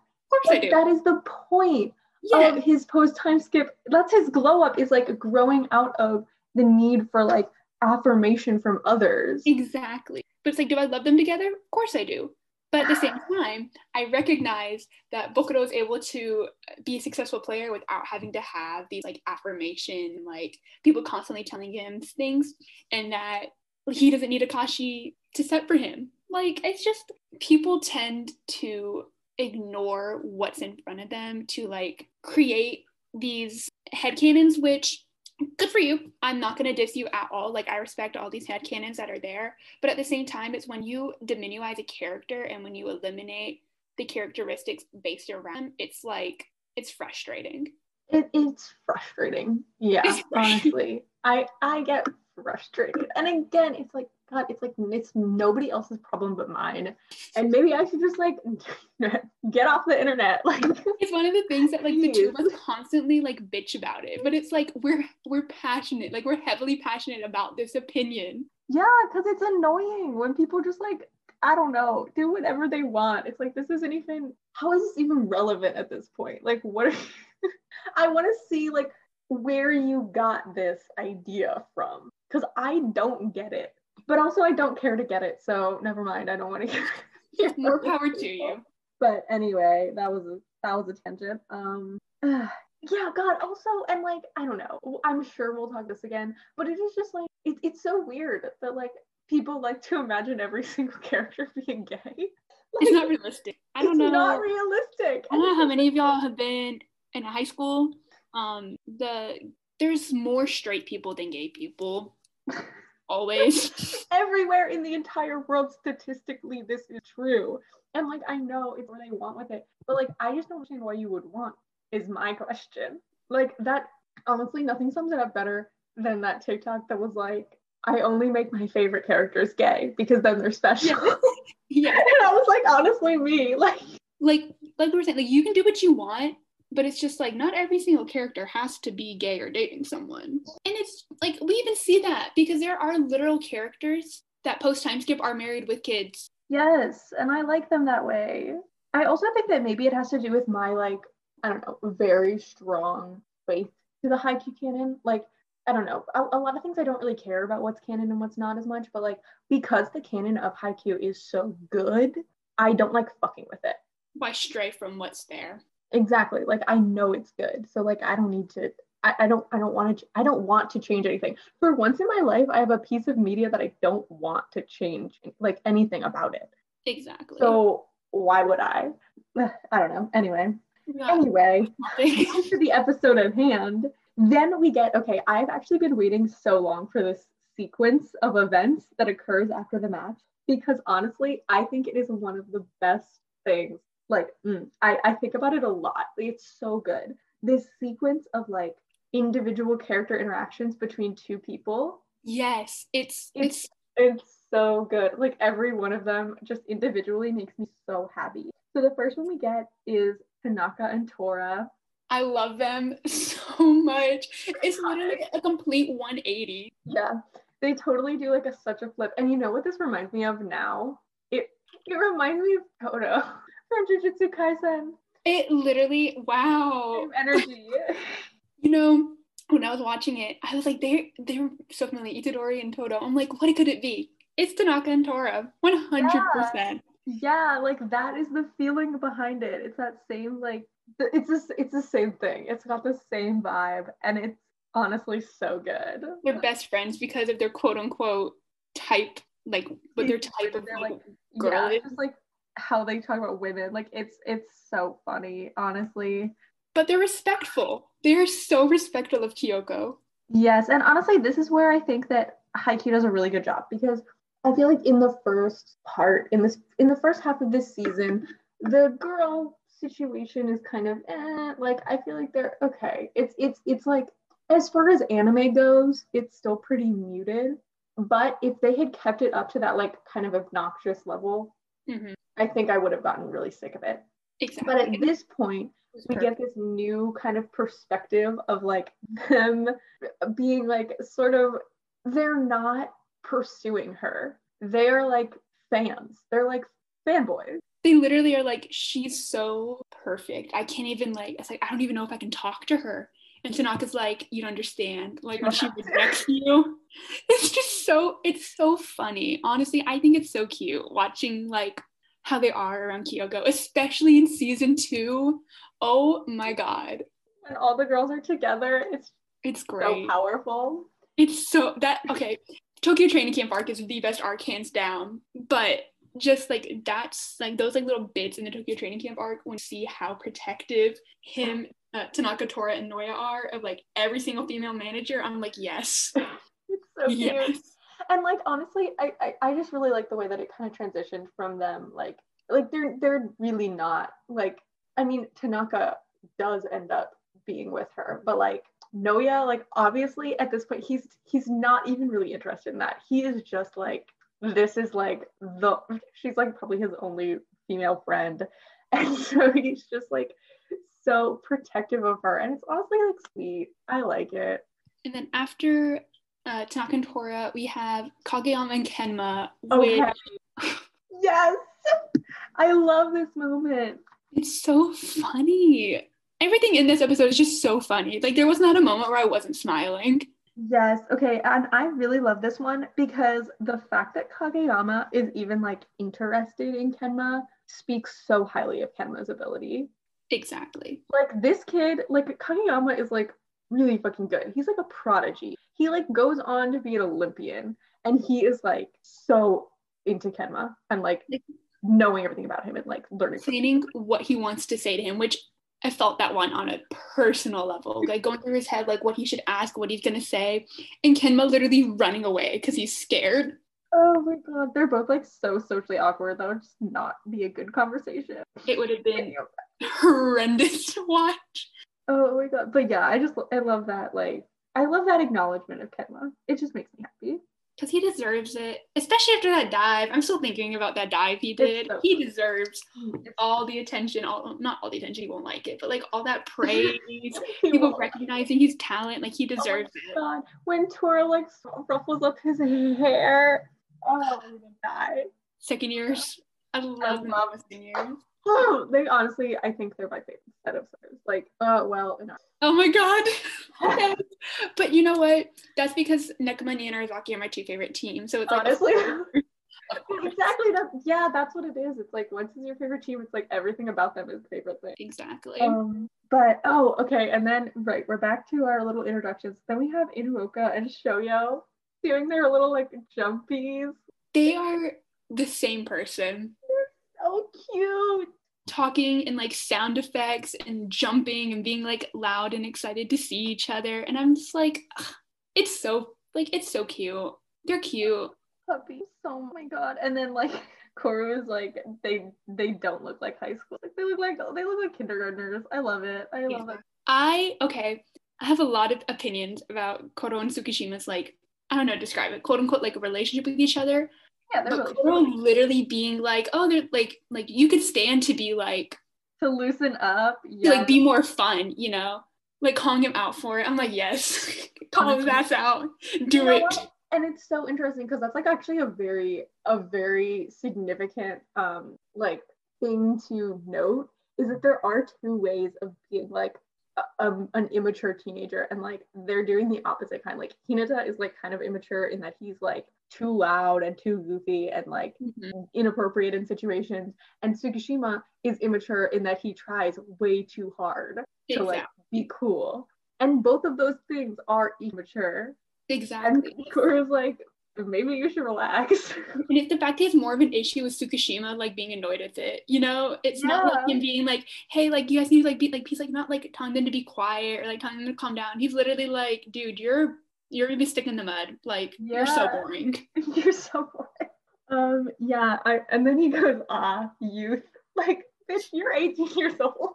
[SPEAKER 3] Course I do.
[SPEAKER 2] that is the point
[SPEAKER 3] yeah,
[SPEAKER 2] of his post time skip. That's his glow up is like growing out of the need for like affirmation from others.
[SPEAKER 3] exactly. But it's like, do I love them together? Of course I do. But at the same time, I recognize that Bokuto is able to be a successful player without having to have these like affirmation, like people constantly telling him things, and that he doesn't need Akashi to set for him. Like it's just people tend to ignore what's in front of them to like create these head headcanons, which good for you. I'm not gonna diss you at all. Like I respect all these head headcanons that are there. But at the same time, it's when you diminuize a character and when you eliminate the characteristics based around, them, it's like it's frustrating.
[SPEAKER 2] It, it's frustrating. Yeah,
[SPEAKER 3] It's frustrating.
[SPEAKER 2] honestly. I I get frustrated. And again, it's like God, it's like it's nobody else's problem but mine. And maybe I should just like get off the internet. Like
[SPEAKER 3] It's one of the things that like the two of us constantly like bitch about it. But it's like we're we're passionate, like we're heavily passionate about this opinion.
[SPEAKER 2] Yeah, because it's annoying when people just like, I don't know, do whatever they want. It's like, this isn't even, how is this even relevant at this point? Like, what are I want to see like where you got this idea from because I don't get it. But also, I don't care to get it. So, never mind. I don't want to hear
[SPEAKER 3] More power to you.
[SPEAKER 2] but anyway, that was a, that was a tangent. Um, yeah, God. Also, and like I don't know. I'm sure we'll talk this again, but it is just like it, it's so weird that like people like to imagine every single character being gay. Like,
[SPEAKER 3] It's not realistic. I don't
[SPEAKER 2] it's
[SPEAKER 3] know.
[SPEAKER 2] not realistic.
[SPEAKER 3] I don't know how many of y'all have been in high school. Um, the there's more straight people than gay people. Always.
[SPEAKER 2] Everywhere in the entire world, statistically, this is true. And like I know it's what they want with it, but like I just don't understand why you would want. Is my question. Like that. Honestly, nothing sums it up better than that TikTok that was like, I only make my favorite characters gay because then they're special.
[SPEAKER 3] Yeah. yeah.
[SPEAKER 2] and I was like, honestly, me. Like,
[SPEAKER 3] Like like we were saying, like you can do what you want, but it's just like not every single character has to be gay or dating someone. And it's like we even see that because there are literal characters that post time skip are married with kids.
[SPEAKER 2] yes, and I like them that way. I also think that maybe it has to do with my like, I don't know, very strong faith to the Haikyuu canon. Like, I don't know, a, a lot of things I don't really care about what's canon and what's not as much, but like because the canon of Haikyuu is so good, I don't like fucking with it.
[SPEAKER 3] Why stray from what's there?
[SPEAKER 2] Exactly. Like I know it's good. So like I don't need to I, I don't I don't want to I don't want to change anything. For once in my life, I have a piece of media that I don't want to change like anything about it.
[SPEAKER 3] Exactly.
[SPEAKER 2] So why would I? I don't know. Anyway.
[SPEAKER 3] Yeah.
[SPEAKER 2] Anyway, to the episode at hand. Then we get okay, I've actually been waiting so long for this sequence of events that occurs after the match because honestly, I think it is one of the best things. Like, mm, I, I think about it a lot. It's so good. This sequence of like individual character interactions between two people,
[SPEAKER 3] yes, it's
[SPEAKER 2] It's-
[SPEAKER 3] it's
[SPEAKER 2] it's so good. Like, every one of them just individually makes me so happy. So, the first one we get is Tanaka and Tora.
[SPEAKER 3] I love them so much. It's literally a complete 180.
[SPEAKER 2] Yeah. they totally do like a such a flip. And you know what this reminds me of now? It it reminds me of Todo from Jujutsu Kaisen.
[SPEAKER 3] It literally, wow.
[SPEAKER 2] Same energy.
[SPEAKER 3] You know, when I was watching it, I was like, they're they're so familiar, Itadori and Todo. I'm like, what could it be? It's Tanaka and Tora, 100%.
[SPEAKER 2] yeah, like that is the feeling behind it. It's that same like it's just it's the same thing. It's got the same vibe, and it's honestly so good.
[SPEAKER 3] They're best friends because of their quote unquote type, like what their type of like girl
[SPEAKER 2] yeah,
[SPEAKER 3] is.
[SPEAKER 2] just like how they talk about women. Like it's it's so funny, honestly.
[SPEAKER 3] but they're respectful. They are so respectful of Kyoko.
[SPEAKER 2] Yes, and honestly, this is where I think that Haikyuu does a really good job because I feel like in the first part, in this in the first half of this season, the girl situation is kind of eh, like I feel like they're okay. It's it's it's like as far as anime goes, it's still pretty muted. But if they had kept it up to that like kind of obnoxious level,
[SPEAKER 3] Mhm.
[SPEAKER 2] I think I would have gotten really sick of it.
[SPEAKER 3] Exactly.
[SPEAKER 2] But at this point, we
[SPEAKER 3] perfect.
[SPEAKER 2] get this new kind of perspective of like them being like sort of they're not pursuing her they're like fans they're like fanboys
[SPEAKER 3] they literally are like, she's so perfect. I can't even like. It's like I don't even know if I can talk to her. And Tanaka's like, you don't understand. Like when she rejects you, it's just so. It's so funny. Honestly, I think it's so cute watching like how they are around Kyoko, especially in season two. Oh my god,
[SPEAKER 2] when all the girls are together it's
[SPEAKER 3] it's
[SPEAKER 2] so
[SPEAKER 3] great.
[SPEAKER 2] powerful
[SPEAKER 3] It's so that okay. Tokyo Training Camp arc is the best arc hands down, but just like that's like those like little bits in the Tokyo Training Camp arc when you see how protective him, uh, Tanaka, Tora, and Noya are of like every single female manager. I'm like, yes,
[SPEAKER 2] it's so cute and like honestly I, I i just really like the way that it kind of transitioned from them like like they're they're really not like i mean tanaka does end up being with her but like noya like obviously at this point he's he's not even really interested in that. He is just like this is like the she's like probably his only female friend and so he's just like so protective of her and it's honestly like sweet i like it
[SPEAKER 3] And then after uh, Tanaka and Tora, we have Kageyama and Kenma,
[SPEAKER 2] Okay.
[SPEAKER 3] which
[SPEAKER 2] yes i love this moment
[SPEAKER 3] it's so funny. Everything in this episode is just so funny. Like there was not a moment where I wasn't smiling.
[SPEAKER 2] Yes. Okay. And I really love this one because the fact that Kageyama is even like interested in Kenma speaks so highly of Kenma's ability.
[SPEAKER 3] Exactly.
[SPEAKER 2] Like this kid, like Kageyama is like really fucking good. He's like a prodigy. He like goes on to be an Olympian and he is like so into Kenma and like knowing everything about him and like learning
[SPEAKER 3] planning what he wants to say to him, which I felt that one on a personal level, like going through his head, like what he should ask, what he's gonna say, and Kenma literally running away because he's scared.
[SPEAKER 2] Oh my god, they're both like so socially awkward. That would just not be a good conversation.
[SPEAKER 3] It would have been horrendous to watch.
[SPEAKER 2] Oh my god. But yeah, I just I love that like I love that acknowledgement of Kenma. It just makes me happy.
[SPEAKER 3] Because he deserves it, especially after that dive. I'm still thinking about that dive he did.
[SPEAKER 2] so
[SPEAKER 3] He deserves all the attention, all not all the attention, he won't like it, but like all that praise, people recognizing his talent, like he oh deserves it.
[SPEAKER 2] God, when Tora like ruffles up his hair. Oh, gonna die.
[SPEAKER 3] Second years, I love
[SPEAKER 2] love
[SPEAKER 3] the second years.
[SPEAKER 2] Oh, they honestly, I think they're my favorite set of stars. Like, uh, well, enough.
[SPEAKER 3] Oh my god. Yes. But you know what? That's because Nekoma and Inarizaki are my two favorite teams. So it's
[SPEAKER 2] Honestly.
[SPEAKER 3] course.
[SPEAKER 2] exactly. That. Yeah, that's what it is. It's like once is your favorite team, it's like everything about them is favorite thing.
[SPEAKER 3] Exactly.
[SPEAKER 2] Um, but oh, okay, and then right, we're back to our little introductions. Then we have Inuoka and Shoyo doing their little like jumpies.
[SPEAKER 3] they are the same person.
[SPEAKER 2] So cute.
[SPEAKER 3] Talking and like sound effects and jumping and being like loud and excited to see each other. And I'm just like, ugh, it's so like it's so cute. They're cute.
[SPEAKER 2] Puppies. Oh my god. And then like Kuroo is like they they don't look like high school. Like they look like they look like kindergartners. I love it. I love it.
[SPEAKER 3] I okay. I have a lot of opinions about Kuroo and Tsukishima's like I don't know describe it quote unquote like a relationship with each other.
[SPEAKER 2] Yeah, they're
[SPEAKER 3] But
[SPEAKER 2] really
[SPEAKER 3] literally being like, oh, they're like like you could stand to be like
[SPEAKER 2] to loosen up.
[SPEAKER 3] to, like be more fun, you know, like calling him out for it. I'm like, yes, call his ass out, do
[SPEAKER 2] You know
[SPEAKER 3] it.
[SPEAKER 2] what? and it's so interesting because that's like actually a very a very significant um like thing to note is that there are two ways of being like a, um, an immature teenager and like they're doing the opposite kind. Like hinata is like kind of immature in that he's like too loud and too goofy and like
[SPEAKER 3] Mhm.
[SPEAKER 2] inappropriate in situations. And tsukishima is immature in that he tries way too hard to like be cool. And both of those things are immature. And
[SPEAKER 3] Exactly.
[SPEAKER 2] Kuroo's like maybe you should relax
[SPEAKER 3] And it's the fact he has more of an issue with Tsukishima like being annoyed with it. You know, it's not like him being like, hey, like you guys need to like be like he's like not like telling them to be quiet or like telling them to calm down. He's literally like, dude, you're you're gonna be sticking in the mud. Like you're so boring.
[SPEAKER 2] You're so boring. Um, yeah, I and then he goes, ah, youth. Like, bitch, you're 18 years old.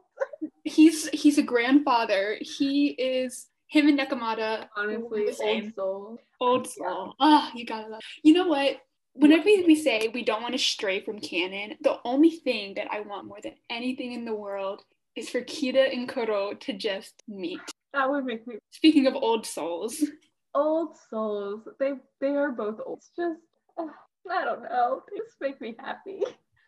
[SPEAKER 3] He's he's a grandfather. He is him and Nekomata.
[SPEAKER 2] Honestly,
[SPEAKER 3] the same.
[SPEAKER 2] old soul.
[SPEAKER 3] Old soul. Ah, you gotta love. You know what? Whenever we we say we don't want to stray from canon, the only thing that I want more than anything in the world is for Kita and Kuroo to just meet.
[SPEAKER 2] That would make me
[SPEAKER 3] Speaking of old souls,
[SPEAKER 2] old souls. They they are both old. It's just uh, I don't know. They just make me happy.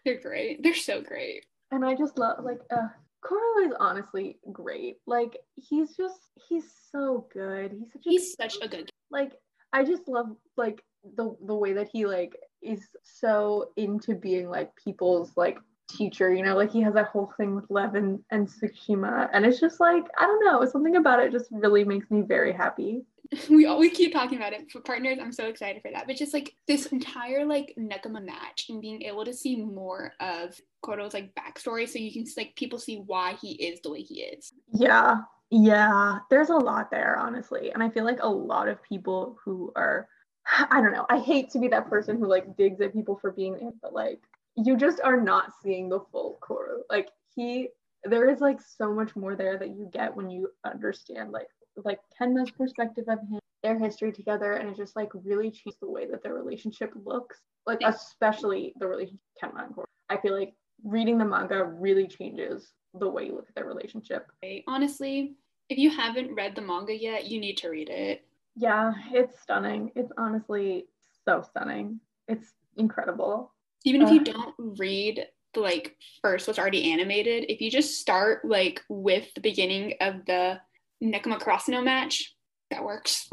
[SPEAKER 3] they're great. They're so great.
[SPEAKER 2] And I just love like uh Kuroo is honestly great. Like he's just he's so good. He's such a
[SPEAKER 3] He's such a good.
[SPEAKER 2] like I just love like the the way that he like is so into being like people's like teacher, you know, like he has that whole thing with Lev and, and Tsukishima. And it's just like, I don't know, something about it just really makes me very happy.
[SPEAKER 3] We all we keep talking about it for partners. I'm so excited for that. But just like this entire like Nekoma match and being able to see more of Kuroo's like backstory, so you can like people see why he is the way he is.
[SPEAKER 2] Yeah. Yeah. There's a lot there, honestly. And I feel like a lot of people who are I don't know. I hate to be that person who like digs at people for being but like you just are not seeing the full Koro. Like he there is like so much more there that you get when you understand like like Kenma's perspective of him, their history together, and it just like really changed the way that their relationship looks. Like especially the relationship Kenma and Kuroo. I feel like reading the manga really changes the way you look at their relationship.
[SPEAKER 3] Honestly, if you haven't read the manga yet, you need to read it.
[SPEAKER 2] Yeah, it's stunning. It's honestly so stunning. It's incredible.
[SPEAKER 3] Even if you don't read the like first what's already animated, if you just start like with the beginning of the Nekoma Karasuno match, that works.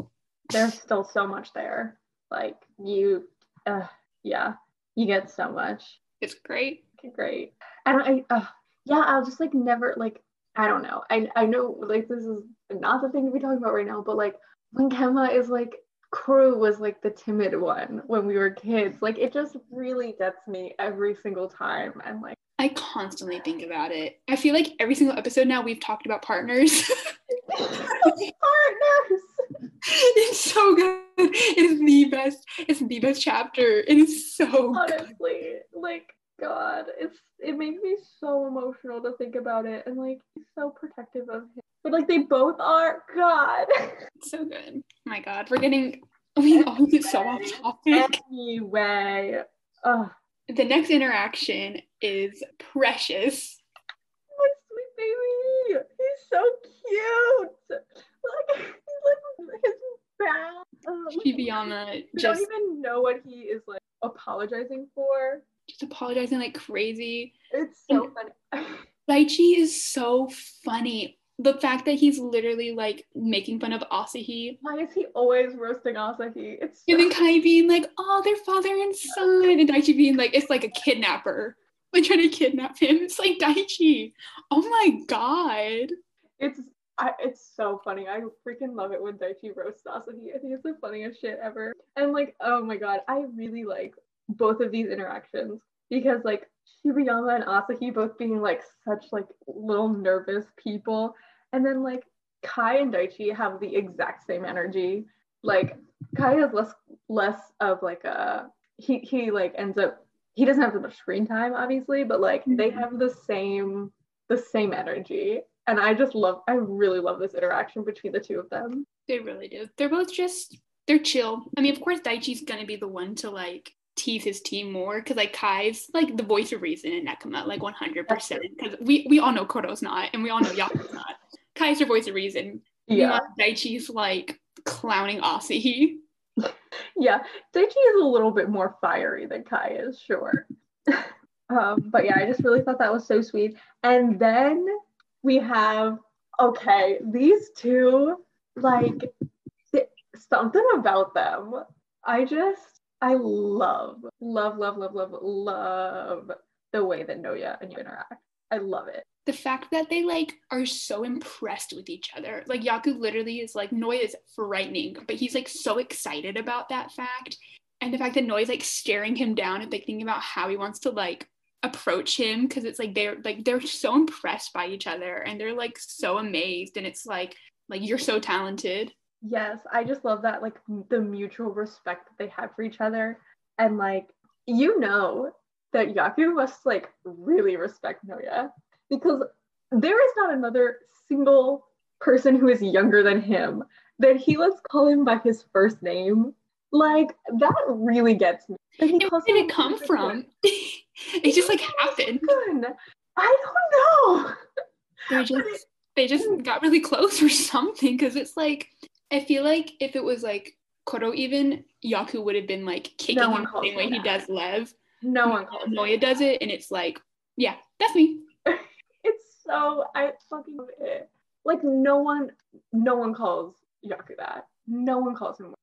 [SPEAKER 2] There's still so much there. Like you, uh, yeah, you get so much.
[SPEAKER 3] It's great.
[SPEAKER 2] Okay, great. And I, uh, yeah, I'll just like never like. I don't know. I I know like this is not the thing to be talking about right now, but like when Kenma is like Kuroo was like the timid one when we were kids. Like it just really gets me every single time. And like
[SPEAKER 3] I constantly think about it. I feel like every single episode now we've talked about partners.
[SPEAKER 2] partners.
[SPEAKER 3] it's so good. It is the best. It's the best chapter. It is so good.
[SPEAKER 2] honestly like god it's it makes me so emotional to think about it and like he's so protective of him but like they both are god
[SPEAKER 3] It's so good. My god, we're getting we all get so off topic.
[SPEAKER 2] anyway oh
[SPEAKER 3] The next interaction is Precious.
[SPEAKER 2] my sweet baby so cute like he's like his um,
[SPEAKER 3] Shibayama
[SPEAKER 2] I don't even know what he is like apologizing for
[SPEAKER 3] just apologizing like crazy.
[SPEAKER 2] it's so funny
[SPEAKER 3] Daichi is so funny. The fact that he's literally like making fun of Asahi
[SPEAKER 2] why is he always roasting Asahi it's so
[SPEAKER 3] And then Kai being like, oh, they're father and son. And Daichi being like, it's like a kidnapper. Like trying to kidnap him. It's like Daichi. Oh my god.
[SPEAKER 2] It's I, it's so funny. I freaking love it when Daichi roasts Asahi. I think it's the funniest shit ever. And like, oh my god, I really like both of these interactions because like Shibayama and Asahi both being like such like little nervous people, and then like Kai and Daichi have the exact same energy. Like Kai has less less of like a he he like ends up he doesn't have as much screen time obviously, but like they
[SPEAKER 3] Mhm.
[SPEAKER 2] have the same the same energy and I just love I really love this interaction between the two of them.
[SPEAKER 3] They really do. They're both just, they're chill. I mean, of course, Daichi's gonna be the one to like tease his team more because like Kai's like the voice of reason in Nekoma, like 100%. Because we, we all know Kuroo's not, and we all know Yaku's not. Kai's your voice of reason.
[SPEAKER 2] Yeah.
[SPEAKER 3] Daichi's like clowning Asahi.
[SPEAKER 2] yeah, Daichi is a little bit more fiery than Kai is, sure. um, but yeah, I just really thought that was so sweet. And then we have okay, these two, like th- something about them. I just I love, love, love, love, love, love the way that Noya and you interact. I love it.
[SPEAKER 3] the fact that they like are so impressed with each other. Like Yaku literally is like Noi is frightening, but he's like so excited about that fact. And the fact that Noi is like staring him down and like thinking about how he wants to like approach him because it's like they're like they're so impressed by each other and they're like so amazed and it's like like you're so talented.
[SPEAKER 2] Yes, I just love that, like the mutual respect that they have for each other. And like, you know that Yaku must like really respect Noya because there is not another single person who is younger than him that he lets call him by his first name. Like, that really gets me. And he
[SPEAKER 3] And where did it come from? it just like happened.
[SPEAKER 2] I don't know.
[SPEAKER 3] They just they just got really close or something because it's like I feel like if it was like Kuroo even Yaku would have been like kicking
[SPEAKER 2] No
[SPEAKER 3] him the same way
[SPEAKER 2] him
[SPEAKER 3] he
[SPEAKER 2] that.
[SPEAKER 3] does Lev.
[SPEAKER 2] No one calls.
[SPEAKER 3] Noya does it and it's like yeah that's me.
[SPEAKER 2] It's so I fucking love it. Like no one, no one calls Yaku that. No one calls him.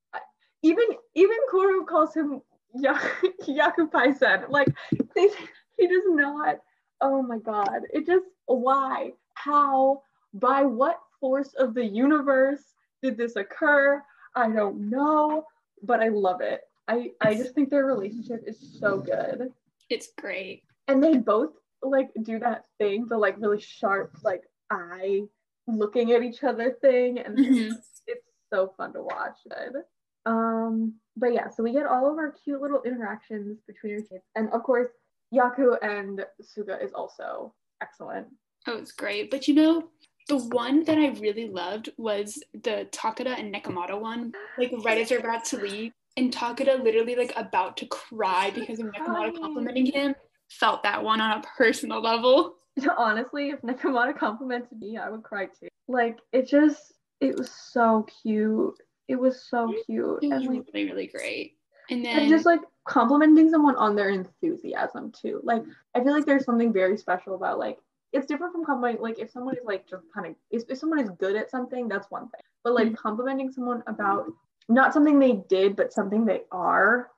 [SPEAKER 2] Even even Kuroo calls him Ya- Yaku Paisen. Like they, he does not. Oh my god! It just why how by what force of the universe did this occur? I don't know, but I love it. I I just think their relationship is so good
[SPEAKER 3] It's great.
[SPEAKER 2] and they both like do that thing the like really sharp like eye looking at each other thing and
[SPEAKER 3] Mhm.
[SPEAKER 2] it's, it's so fun to watch good um but yeah so we get all of our cute little interactions between our kids and of course yaku and suga is also excellent
[SPEAKER 3] Oh, it's great. But you know, the one that I really loved was the Takeda and Nekomata one. Like right as they're about to leave, and Takeda literally like about to cry because of
[SPEAKER 2] Nekomata
[SPEAKER 3] complimenting him. Felt that one on a personal level.
[SPEAKER 2] honestly if Nekomata complimented me i would cry too like it just it was so cute it was so cute
[SPEAKER 3] It was
[SPEAKER 2] and like
[SPEAKER 3] really, really great. And then
[SPEAKER 2] and just like complimenting someone on their enthusiasm too. Like I feel like there's something very special about like it's different from complimenting like if someone is like just kind of if, if someone is good at something that's one thing but like
[SPEAKER 3] Mhm.
[SPEAKER 2] complimenting someone about not something they did but something they are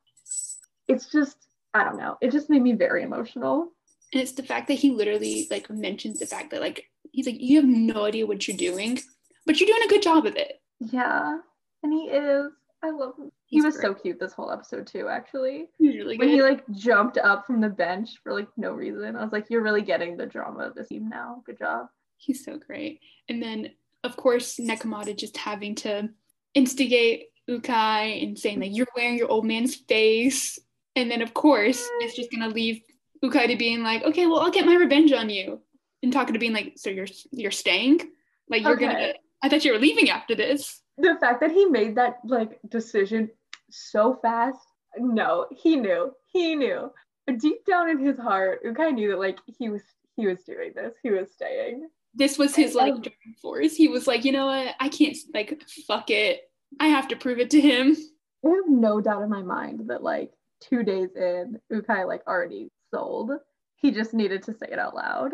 [SPEAKER 2] it's just i don't know it just made me very emotional
[SPEAKER 3] And it's the fact that he literally like mentions the fact that like he's like, you have no idea what you're doing, but you're doing a good job of it.
[SPEAKER 2] yeah and he is i love him he was
[SPEAKER 3] great.
[SPEAKER 2] so cute this whole episode too actually
[SPEAKER 3] He's really
[SPEAKER 2] when
[SPEAKER 3] good.
[SPEAKER 2] he like jumped up from the bench for like no reason i was like you're really getting the drama of this team now good job
[SPEAKER 3] He's so great. And then of course Nekomata just having to instigate Ukai and saying like you're wearing your old man's face. And then of course it's just gonna leave Ukai to being like, okay, well I'll get my revenge on you. And talking to being like, so you're you're staying? Like you're gonna I thought you were leaving after this.
[SPEAKER 2] The fact that he made that like decision so fast no he knew he knew but deep down in his heart ukai knew that like he was he was doing this he was staying
[SPEAKER 3] This was his like
[SPEAKER 2] Um,
[SPEAKER 3] driving force. He was like, you know what, I can't like fuck it. I have to prove it to him.
[SPEAKER 2] i have no doubt in my mind that like two days in ukai like already sold he just needed to say it out loud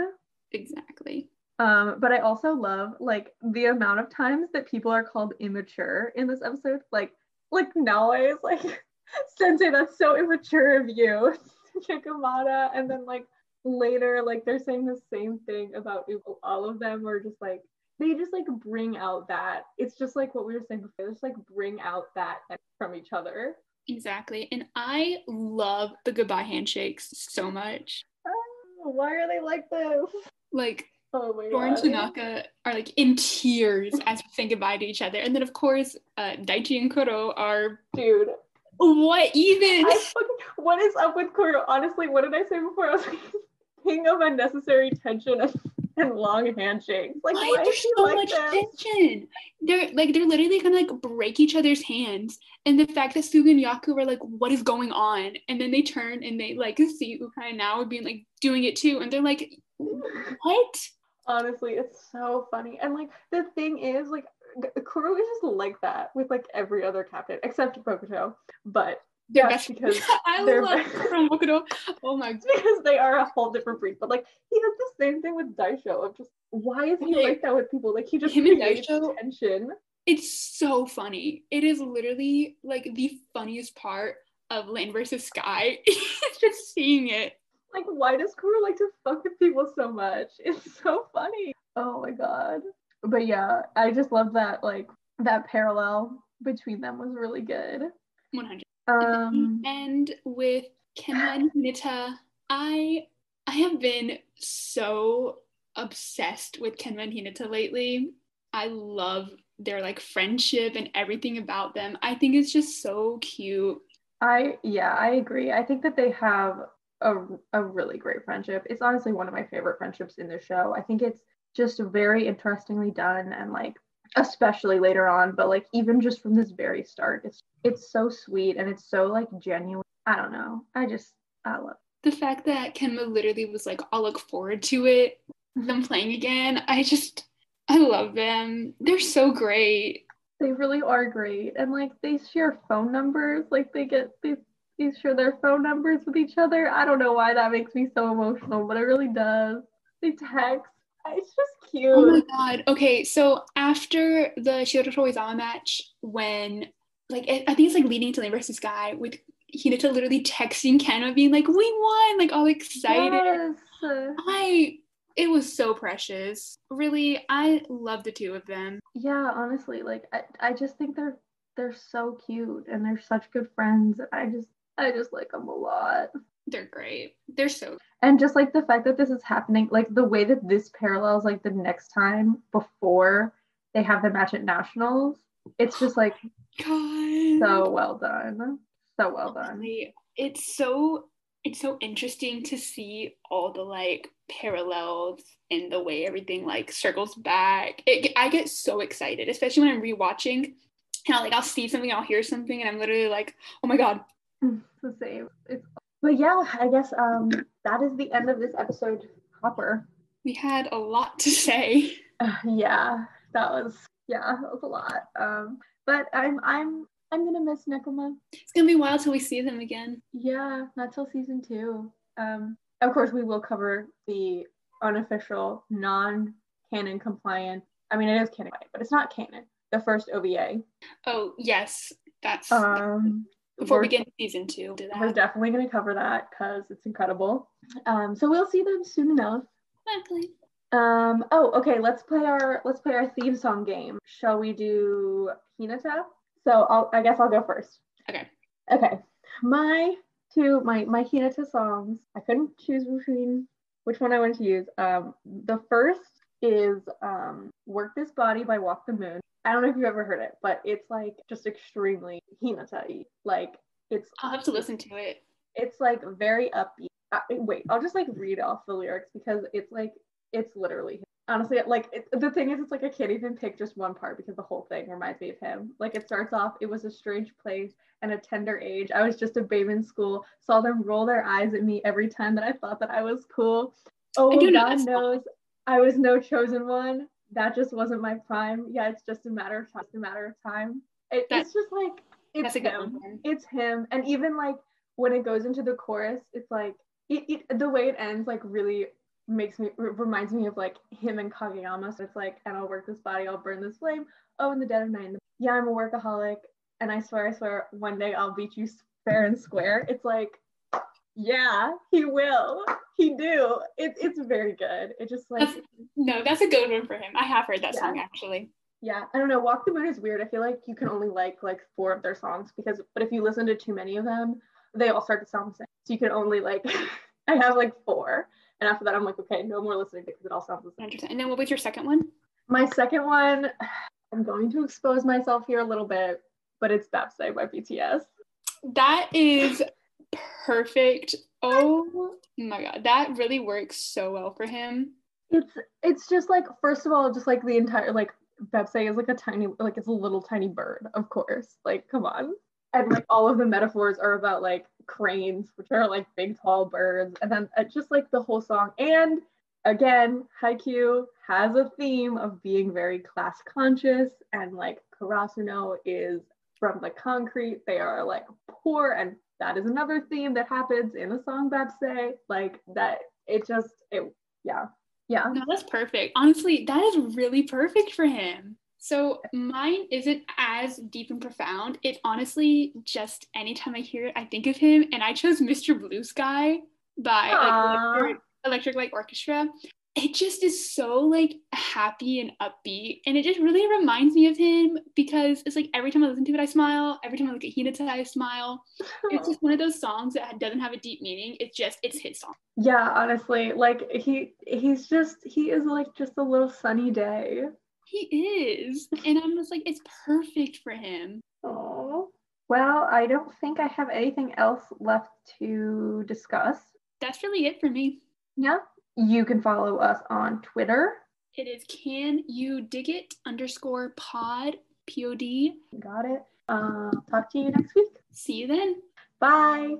[SPEAKER 3] Exactly.
[SPEAKER 2] Um but i also love like the amount of times that people are called immature in this episode. Like like nowadays like sensei that's so immature of you Yakamada and then like later like they're saying the same thing about all of them are just like they just like bring out that. It's just like what we were saying before just like bring out that from each other.
[SPEAKER 3] Exactly. And I love the goodbye handshakes so much.
[SPEAKER 2] oh, why are they like this?
[SPEAKER 3] Like
[SPEAKER 2] oh my
[SPEAKER 3] Tora and Tanaka are like in tears as we say goodbye to each other. And then of course, uh, Daichi and Kuroo are
[SPEAKER 2] dude
[SPEAKER 3] what even?
[SPEAKER 2] Fucking, what is up with Kuroo? Honestly, what did I say before? I was like, king of unnecessary tension and, and long handshakes. Like,
[SPEAKER 3] Why
[SPEAKER 2] why,
[SPEAKER 3] there
[SPEAKER 2] is
[SPEAKER 3] so
[SPEAKER 2] like
[SPEAKER 3] much tension? They're like they're literally gonna like break each other's hands. And the fact that Suga and Yaku are like, what is going on? And then they turn and they like see Ukai now being like doing it too. And they're like, what?
[SPEAKER 2] Honestly, it's so funny. And like the thing is, like Kuroo is just like that with like every other captain except Bokuto. But
[SPEAKER 3] They're best
[SPEAKER 2] because
[SPEAKER 3] I
[SPEAKER 2] they're
[SPEAKER 3] love
[SPEAKER 2] best.
[SPEAKER 3] from Bokuto. Oh my god.
[SPEAKER 2] because they are a whole different breed. But like he has the same thing with Daisho of just why is he
[SPEAKER 3] Okay.
[SPEAKER 2] like that with people? Like he just
[SPEAKER 3] Him and
[SPEAKER 2] creates
[SPEAKER 3] Daisho-
[SPEAKER 2] tension.
[SPEAKER 3] It's so funny. It is literally like the funniest part of Land versus Sky. just seeing it.
[SPEAKER 2] Like why does Kuroo like to fuck with people so much? It's so funny. Oh my god. But yeah, I just love that like that parallel between them was really good.
[SPEAKER 3] 100.
[SPEAKER 2] Um
[SPEAKER 3] and with Kenma and Hinata, I I have been so obsessed with Kenma and Hinata lately. I love their like friendship and everything about them. I think it's just so cute.
[SPEAKER 2] I yeah, I agree. I think that they have a, a really great friendship. It's honestly one of my favorite friendships in the show. I think it's just very interestingly done and like especially later on, but like even just from this very start, it's it's so sweet and it's so like genuine. I don't know. I just I love
[SPEAKER 3] The fact that Kenma literally was like, I'll look forward to it, them playing again. I just I love them. They're so great.
[SPEAKER 2] they really are great and like they share phone numbers like they get they, they share their phone numbers with each other i don't know why that makes me so emotional but it really does they text it's just cute
[SPEAKER 3] Oh my god. Okay, so after the Shiratorizawa match, when like I I think it's like leading to Land versus Sky with Hinata literally texting Kenma being like, "We won!" Like all excited.
[SPEAKER 2] yes.
[SPEAKER 3] I it was so precious. Really, I love the two of them.
[SPEAKER 2] yeah honestly like I, I just think they're they're so cute and they're such good friends i just i just like them a lot
[SPEAKER 3] They're great. They're so
[SPEAKER 2] and just like the fact that this is happening like the way that this parallels like the next time before they have the match at nationals it's just like oh
[SPEAKER 3] god.
[SPEAKER 2] so well done so well done
[SPEAKER 3] it's so it's so interesting to see all the like parallels in the way everything like circles back. It, I get so excited, especially when I'm rewatching. And I'll, like I'll see something, I'll hear something, and I'm literally like, oh my god,
[SPEAKER 2] it's the same. It's but yeah i guess um that is the end of this episode proper
[SPEAKER 3] we had a lot to say.
[SPEAKER 2] Uh, yeah that was yeah that was a lot. Um but i'm i'm i'm gonna miss nekoma.
[SPEAKER 3] It's gonna be a while till we see them again.
[SPEAKER 2] yeah not till season two. Um of course we will cover the unofficial non-canon compliant i mean it is canon but it's not canon. The first ova
[SPEAKER 3] Oh yes, that's
[SPEAKER 2] um
[SPEAKER 3] before we get season two.
[SPEAKER 2] we're definitely going to cover that because it's incredible um so we'll see them soon enough
[SPEAKER 3] Exactly.
[SPEAKER 2] Um. Oh, okay. Let's play our let's play our theme song game. Shall we do Hinata? So I'll I guess I'll go first.
[SPEAKER 3] Okay.
[SPEAKER 2] Okay. My two my my Hinata songs. I couldn't choose between which one I wanted to use. Um. The first is um "Work This Body" by Walk the Moon. I don't know if you've ever heard it, but it's like just extremely Hinata-y. Like it's
[SPEAKER 3] I'll have to listen to it.
[SPEAKER 2] it's like very upbeat. Uh, wait, I'll just like read off the lyrics because it's like it's literally honestly like it, the thing is it's like I can't even pick just one part because the whole thing reminds me of him. Like it starts off, it was a strange place and a tender age. I was just a babe in school, saw them roll their eyes at me every time that I thought that I was cool. Oh,
[SPEAKER 3] I do know
[SPEAKER 2] God
[SPEAKER 3] song.
[SPEAKER 2] knows I was no chosen one. That just wasn't my prime. Yeah, it's just a matter of time. It's a matter of time. It,
[SPEAKER 3] That-
[SPEAKER 2] it's just like it's
[SPEAKER 3] That's a good
[SPEAKER 2] him it's him and even like when it goes into the chorus it's like it, it the way it ends like really makes me reminds me of like him and kageyama so it's like and i'll work this body i'll burn this flame oh in the dead of night yeah i'm a workaholic and i swear i swear one day i'll beat you fair and square it's like yeah he will he do it, it's very good it just like
[SPEAKER 3] That's, no, that's a good one for him. I have heard that
[SPEAKER 2] Yeah.
[SPEAKER 3] song actually.
[SPEAKER 2] Yeah, I don't know. Walk the Moon is weird. I feel like you can only like like four of their songs because, but if you listen to too many of them, they all start to sound the same. So you can only like, I have like four, and after that, I'm like, okay, no more listening because it all sounds the same.
[SPEAKER 3] 100%. And then what was your second one?
[SPEAKER 2] My second one, I'm going to expose myself here a little bit, but it's Baepsae by BTS.
[SPEAKER 3] That is perfect. Oh my god, that really works so well for him.
[SPEAKER 2] It's it's just like first of all, just like the entire like Baepsae is like a tiny like it's a little tiny bird, of course. Like come on. And like all of the metaphors are about like cranes, which are like big tall birds, and then uh, just like the whole song. And again, Haikyuu has a theme of being very class conscious, and like Karasuno is from the concrete. They are like poor, and that is another theme that happens in the song Baepsae. Like that, it just, it, yeah, yeah.
[SPEAKER 3] No, that's perfect. Honestly, that is really perfect for him. So mine isn't as deep and profound. It honestly just anytime I hear it, I think of him, and I chose Mr. Blue Sky by like, Electric, Electric Light Orchestra. It just is so like happy and upbeat, and it just really reminds me of him because it's like every time I listen to it, I smile. Every time I look at Hinata, I smile. It's just one of those songs that doesn't have a deep meaning. It's just it's his song.
[SPEAKER 2] Yeah, honestly, like he he's just he is like just a little sunny day.
[SPEAKER 3] He is. And I'm just like, it's perfect for him.
[SPEAKER 2] Oh. Well, I don't think I have anything else left to discuss.
[SPEAKER 3] That's really it for me.
[SPEAKER 2] Yeah. You can follow us on Twitter.
[SPEAKER 3] It is can you dig it underscore pod P-O-D.
[SPEAKER 2] Got it. Uh, talk to you next week.
[SPEAKER 3] See you then.
[SPEAKER 2] Bye.